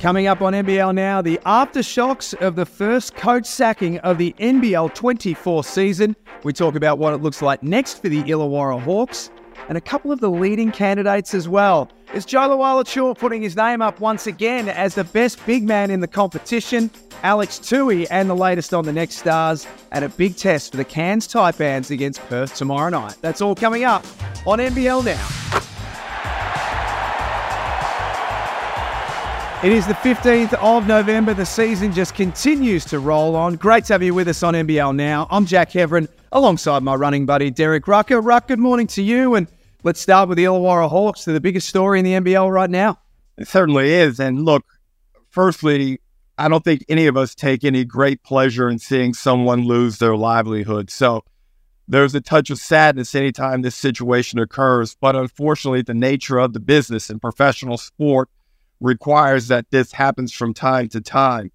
Coming up on NBL now, the aftershocks of the first coach sacking of the NBL 24 season. We talk about what it looks like next for the Illawarra Hawks and a couple of the leading candidates as well. Is Joe Lual-Acuil putting his name up once again as the best big man in the competition? Alex Toohey and the latest on the next stars and a big test for the Cairns Taipans against Perth tomorrow night. That's all coming up on NBL now. It is the 15th of November. The season just continues to roll on. Great to have you with us on NBL Now. I'm Jack Heverin alongside my running buddy Derek Rucker. Ruck, good morning to you. And let's start with the Illawarra Hawks. They're the biggest story in the NBL right now. It certainly is. And look, firstly, I don't think any of us take any great pleasure in seeing someone lose their livelihood. So there's a touch of sadness anytime this situation occurs. But unfortunately, the nature of the business and professional sport requires that this happens from time to time.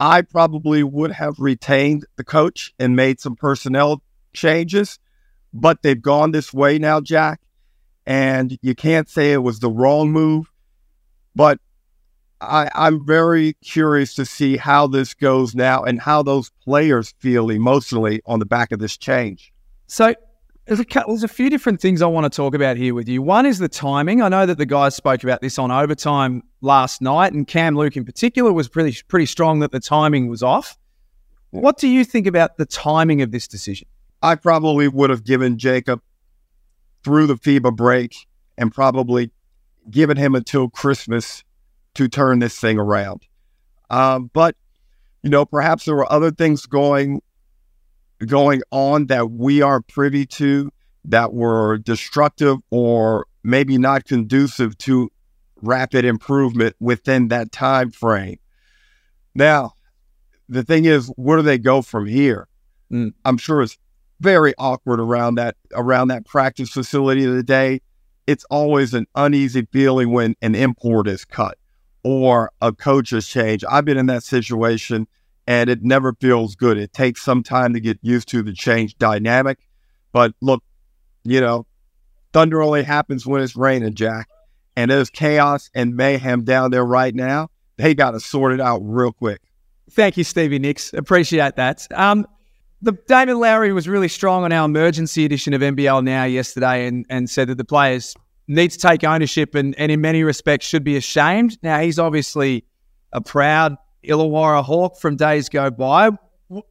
I probably would have retained the coach and made some personnel changes, but they've gone this way now, Jack. And you can't say it was the wrong move, but I, I'm very curious to see how this goes now and how those players feel emotionally on the back of this change. So there's a, there's a few different things I want to talk about here with you. One is the timing. I know that the guys spoke about this on overtime last night, and Cam Luke in particular was pretty pretty strong that the timing was off. What do you think about the timing of this decision? I probably would have given Jacob through the FIBA break and probably given him until Christmas to turn this thing around. Um, but you know, perhaps there were other things going going on that we are privy to that were destructive or maybe not conducive to rapid improvement within that time frame. Now, the thing is, where do they go from here? Mm. I'm sure it's very awkward around that around that practice facility today. It's always an uneasy feeling when an import is cut or a coach has changed. I've been in that situation and it never feels good. It takes some time to get used to the change dynamic. But look, you know, thunder only happens when it's raining, Jack. And there's chaos and mayhem down there right now. They got to sort it out real quick. Thank you, Stevie Nicks. Appreciate that. Um, the Damon Lowery was really strong on our emergency edition of NBL Now yesterday and, and said that the players need to take ownership and, and in many respects should be ashamed. Now, he's obviously a proud Illawarra Hawk from days go by.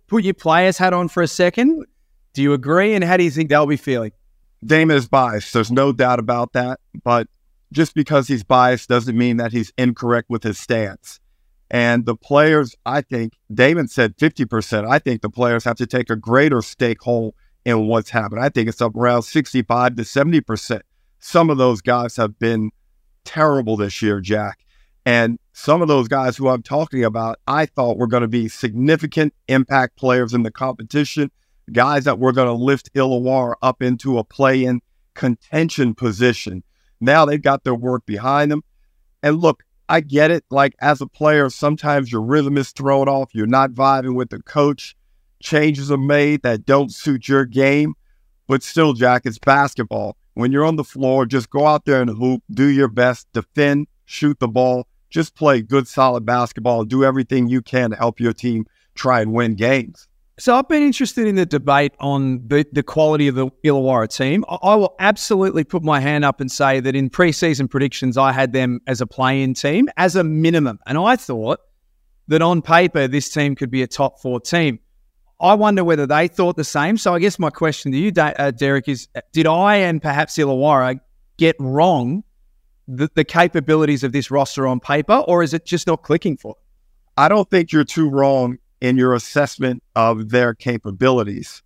Put your players hat on for a second. Do you agree? And how do you think they'll be feeling? Damon is biased. There's no doubt about that. But just because he's biased doesn't mean that he's incorrect with his stance. And the players, I think, Damon said 50%. I think the players have to take a greater stakehold in what's happened. I think it's up around 65 to 70%. Some of those guys have been terrible this year, Jack. And some of those guys who I'm talking about, I thought were going to be significant impact players in the competition, guys that were going to lift Illawarra up into a play in contention position. Now they've got their work behind them. And look, I get it. Like as a player, sometimes your rhythm is thrown off. You're not vibing with the coach. Changes are made that don't suit your game. But still, Jack, it's basketball. When you're on the floor, just go out there and hoop, do your best, defend, shoot the ball, just play good, solid basketball and do everything you can to help your team try and win games. So I've been interested in the debate on the, the quality of the Illawarra team. I, will absolutely put my hand up and say that in preseason predictions, I had them as a play-in team as a minimum, and I thought that on paper this team could be a top four team. I wonder whether they thought the same. So I guess my question to you, uh, Derek, is: Did I and perhaps Illawarra get wrong the, the capabilities of this roster on paper, or is it just not clicking for? It? I don't think you're too wrong in your assessment of their capabilities,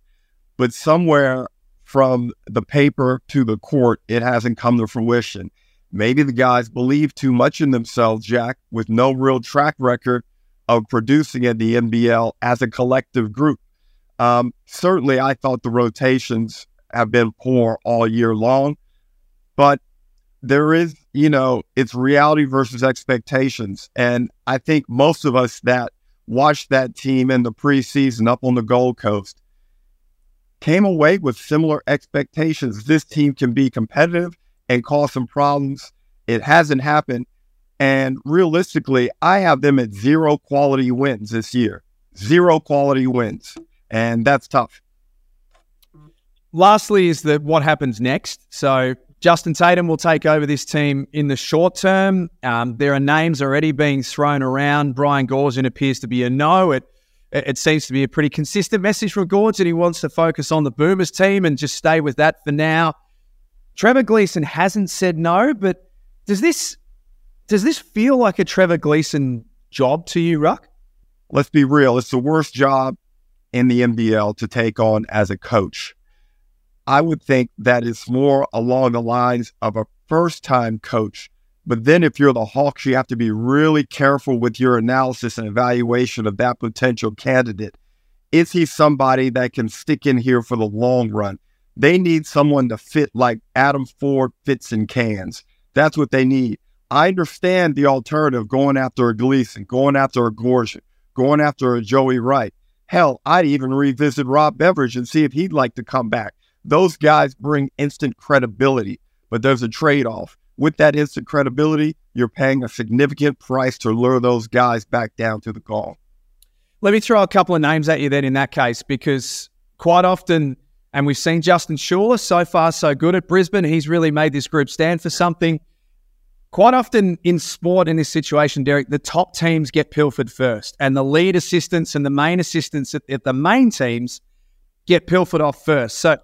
but somewhere from the paper to the court, it hasn't come to fruition. Maybe the guys believe too much in themselves, Jack, with no real track record of producing in the NBL as a collective group. Um, certainly, I thought the rotations have been poor all year long, but there is, you know, it's reality versus expectations. And I think most of us that watched that team in the preseason up on the Gold Coast came away with similar expectations. This team can be competitive and cause some problems. It hasn't happened. And realistically, I have them at zero quality wins this year. Zero quality wins. And that's tough. Lastly, is that what happens next? So Justin Tatum will take over this team in the short term. Um, there are names already being thrown around. Brian Goorjian appears to be a no. It it seems to be a pretty consistent message from Goorj he wants to focus on the Boomers team and just stay with that for now. Trevor Gleeson hasn't said no, but does this does this feel like a Trevor Gleeson job to you, Ruck? Let's be real. It's the worst job in the NBL to take on as a coach. I would think that it's more along the lines of a first time coach. But then if you're the Hawks, you have to be really careful with your analysis and evaluation of that potential candidate. Is he somebody that can stick in here for the long run? They need someone to fit like Adam Forde fits in Cairns. That's what they need. I understand the alternative going after a Gleeson, going after a Goorjian, going after a Joey Wright. Hell, I'd even revisit Rob Beveridge and see if he'd like to come back. Those guys bring instant credibility, but there's a trade off. With that instant credibility, you're paying a significant price to lure those guys back down to the call. Let me throw a couple of names at you then in that case, because quite often, and we've seen Justin Schueller so far so good at Brisbane, he's really made this group stand for something. Quite often in sport in this situation, Derek, the top teams get pilfered first, and the lead assistants and the main assistants at, at the main teams get pilfered off first. So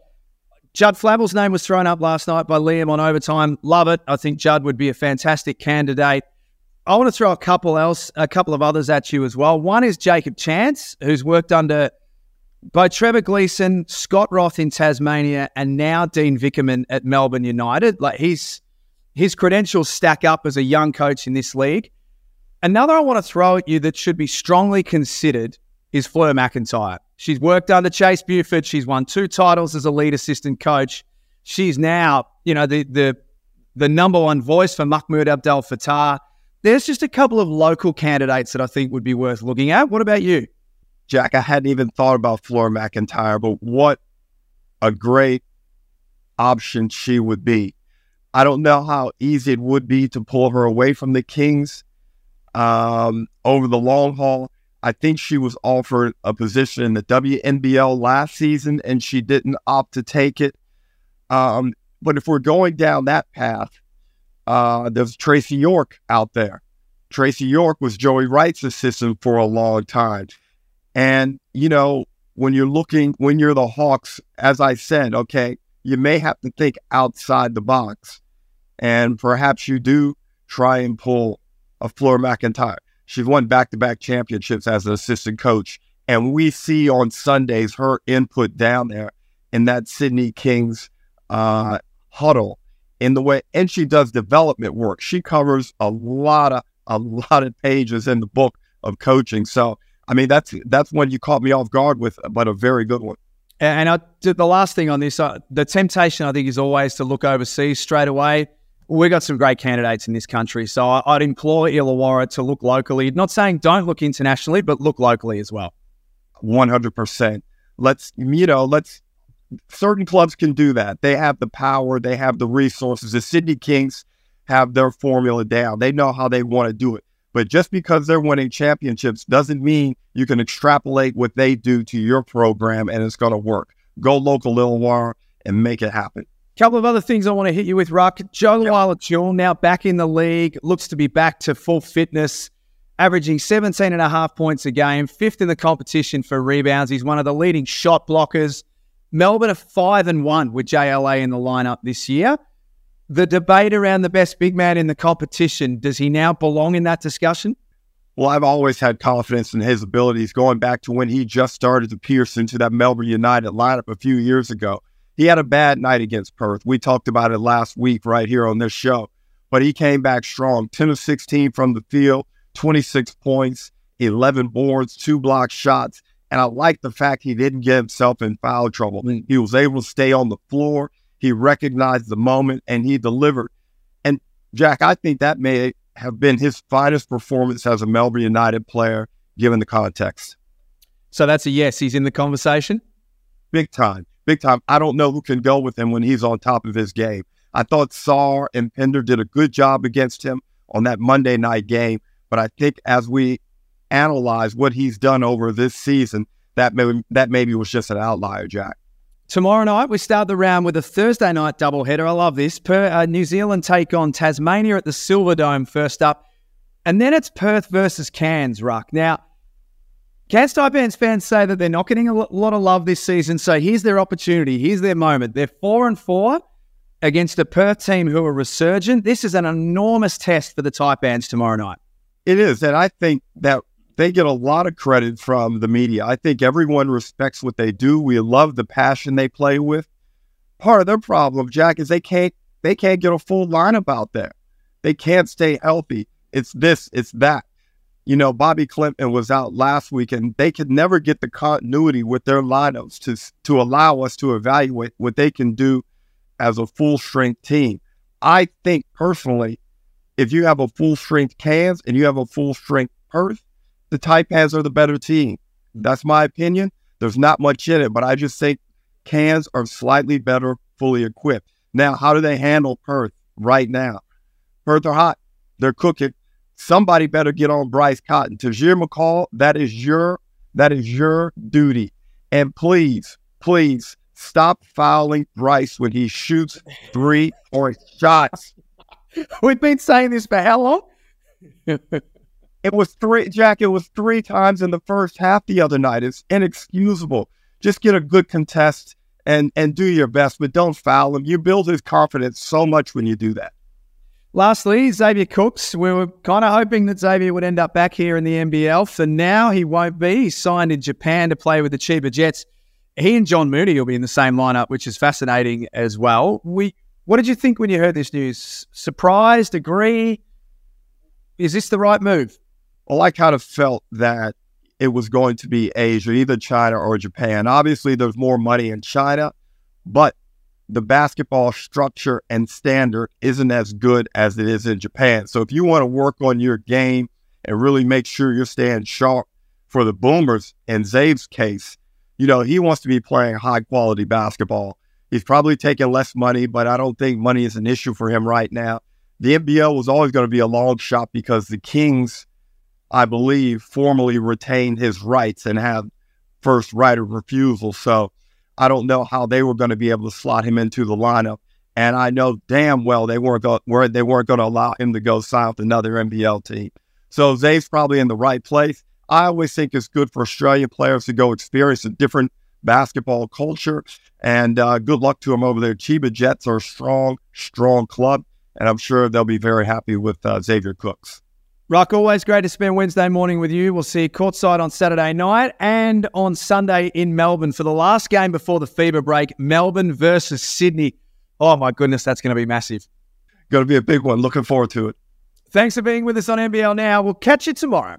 Judd Flavel's name was thrown up last night by Liam on overtime. Love it. I think Judd would be a fantastic candidate. I want to throw a couple else, a couple of others at you as well. One is Jacob Chance, who's worked under both Trevor Gleeson, Scott Roth in Tasmania, and now Dean Vickerman at Melbourne United. Like his his credentials stack up as a young coach in this league. Another I want to throw at you that should be strongly considered is Fleur McIntyre. She's worked under Chase Buford. She's won two titles as a lead assistant coach. She's now, you know, the the the number one voice for Mahmoud Abdel Fattah. There's just a couple of local candidates that I think would be worth looking at. What about you? Jack, I hadn't even thought about Flora McIntyre, but what a great option she would be. I don't know how easy it would be to pull her away from the Kings um, over the long haul. I think she was offered a position in the WNBL last season and she didn't opt to take it. Um, but if we're going down that path, uh, there's Tracy York out there. Tracy York was Joey Wright's assistant for a long time. And, you know, when you're looking, when you're the Hawks, as I said, okay, you may have to think outside the box. And perhaps you do try and pull a Fleur McIntyre. She's won back to back championships as an assistant coach. And we see on Sundays her input down there in that Sydney Kings uh, huddle in the way, and she does development work. She covers a lot of a lot of pages in the book of coaching. So, I mean, that's that's one you caught me off guard with, but a very good one. And I, the last thing on this, uh, the temptation I think is always to look overseas straight away we've got some great candidates in this country. So I, would implore Illawarra to look locally. Not saying don't look internationally, but look locally as well. 100%. Let's, you know, let's, certain clubs can do that. They have the power, they have the resources. The Sydney Kings have their formula down, they know how they want to do it. But just because they're winning championships doesn't mean you can extrapolate what they do to your program and it's going to work. Go local Illawarra and make it happen. Couple of other things I want to hit you with, Ruck. Joe yep. Lila now back in the league, looks to be back to full fitness, averaging 17 and a half points a game, fifth in the competition for rebounds. He's one of the leading shot blockers. Melbourne are five and one with JLA in the lineup this year. The debate around the best big man in the competition, does he now belong in that discussion? Well, I've always had confidence in his abilities going back to when he just started to pierce into that Melbourne United lineup a few years ago. He had a bad night against Perth. We talked about it last week right here on this show, but he came back strong 10 of 16 from the field, 26 points, 11 boards, two block shots. And I like the fact he didn't get himself in foul trouble. Mm. He was able to stay on the floor. He recognized the moment and he delivered. And Jack, I think that may have been his finest performance as a Melbourne United player, given the context. So that's a yes. He's in the conversation? Big time big time. I don't know who can go with him when he's on top of his game. I thought Sarr and Pinder did a good job against him, on that Monday night game. But I think as we analyze what he's done over this season, that maybe, that maybe was just an outlier, Jack. Tomorrow night, we start the round with a Thursday night doubleheader. I love this. Per, uh, New Zealand take on Tasmania at the Silver Dome first up. And then it's Perth versus Cairns, Ruck. Now, Cairns Taipans fans say that they're not getting a lot of love this season. So here's their opportunity. Here's their moment. They're four and four against a Perth team who are resurgent. This is an enormous test for the Taipans tomorrow night. It is. And I think that they get a lot of credit from the media. I think everyone respects what they do. We love the passion they play with. Part of their problem, Jack, is they can't they can't get a full lineup out there. They can't stay healthy. It's this, it's that. You know, Bobby Clinton was out last week, and they could never get the continuity with their lineups to to allow us to evaluate what they can do as a full strength team. I think personally, if you have a full strength Cairns and you have a full strength Perth, the Taipans are the better team. That's my opinion. There's not much in it, but I just think Cairns are slightly better fully equipped. Now, how do they handle Perth right now? Perth are hot. They're cooking. Somebody better get on Bryce Cotton. Tahjere McCall, that is your that is your duty. And please, please stop fouling Bryce when he shoots three or shots. We've been saying this for how long? It was three, Jack, it was three times in the first half the other night. It's inexcusable. Just get a good contest and and do your best, but don't foul him. You build his confidence so much when you do that. Lastly, Xavier Cooks. We were kind of hoping that Xavier would end up back here in the NBL. For now, he won't be. He signed in Japan to play with the Chiba Jets. He and John Mooney will be in the same lineup, which is fascinating as well. We, what did you think when you heard this news? Surprised? Agree? Is this the right move? well, I kind of felt that it was going to be Asia, either China or Japan. Obviously, there's more money in China, but the basketball structure and standard isn't as good as it is in Japan. So if you want to work on your game and really make sure you're staying sharp for the Boomers, in Zave's case, you know, he wants to be playing high quality basketball. He's probably taking less money, but I don't think money is an issue for him right now. The NBL was always going to be a long shot because the Kings I believe, formally retained his rights and have first right of refusal. So I don't know how they were going to be able to slot him into the lineup. And I know damn well they weren't go, they weren't going to allow him to go sign with another NBL team. So Zay's probably in the right place. I always think it's good for Australian players to go experience a different basketball culture. And uh, good luck to them over there. Chiba Jets are a strong, strong club, and I'm sure they'll be very happy with uh, Xavier Cooks. Rock, always great to spend Wednesday morning with you. We'll see you courtside on Saturday night and on Sunday in Melbourne for the last game before the FIBA break Melbourne versus Sydney. Oh, my goodness, that's going to be massive. Going to be a big one. Looking forward to it. Thanks for being with us on NBL Now. We'll catch you tomorrow.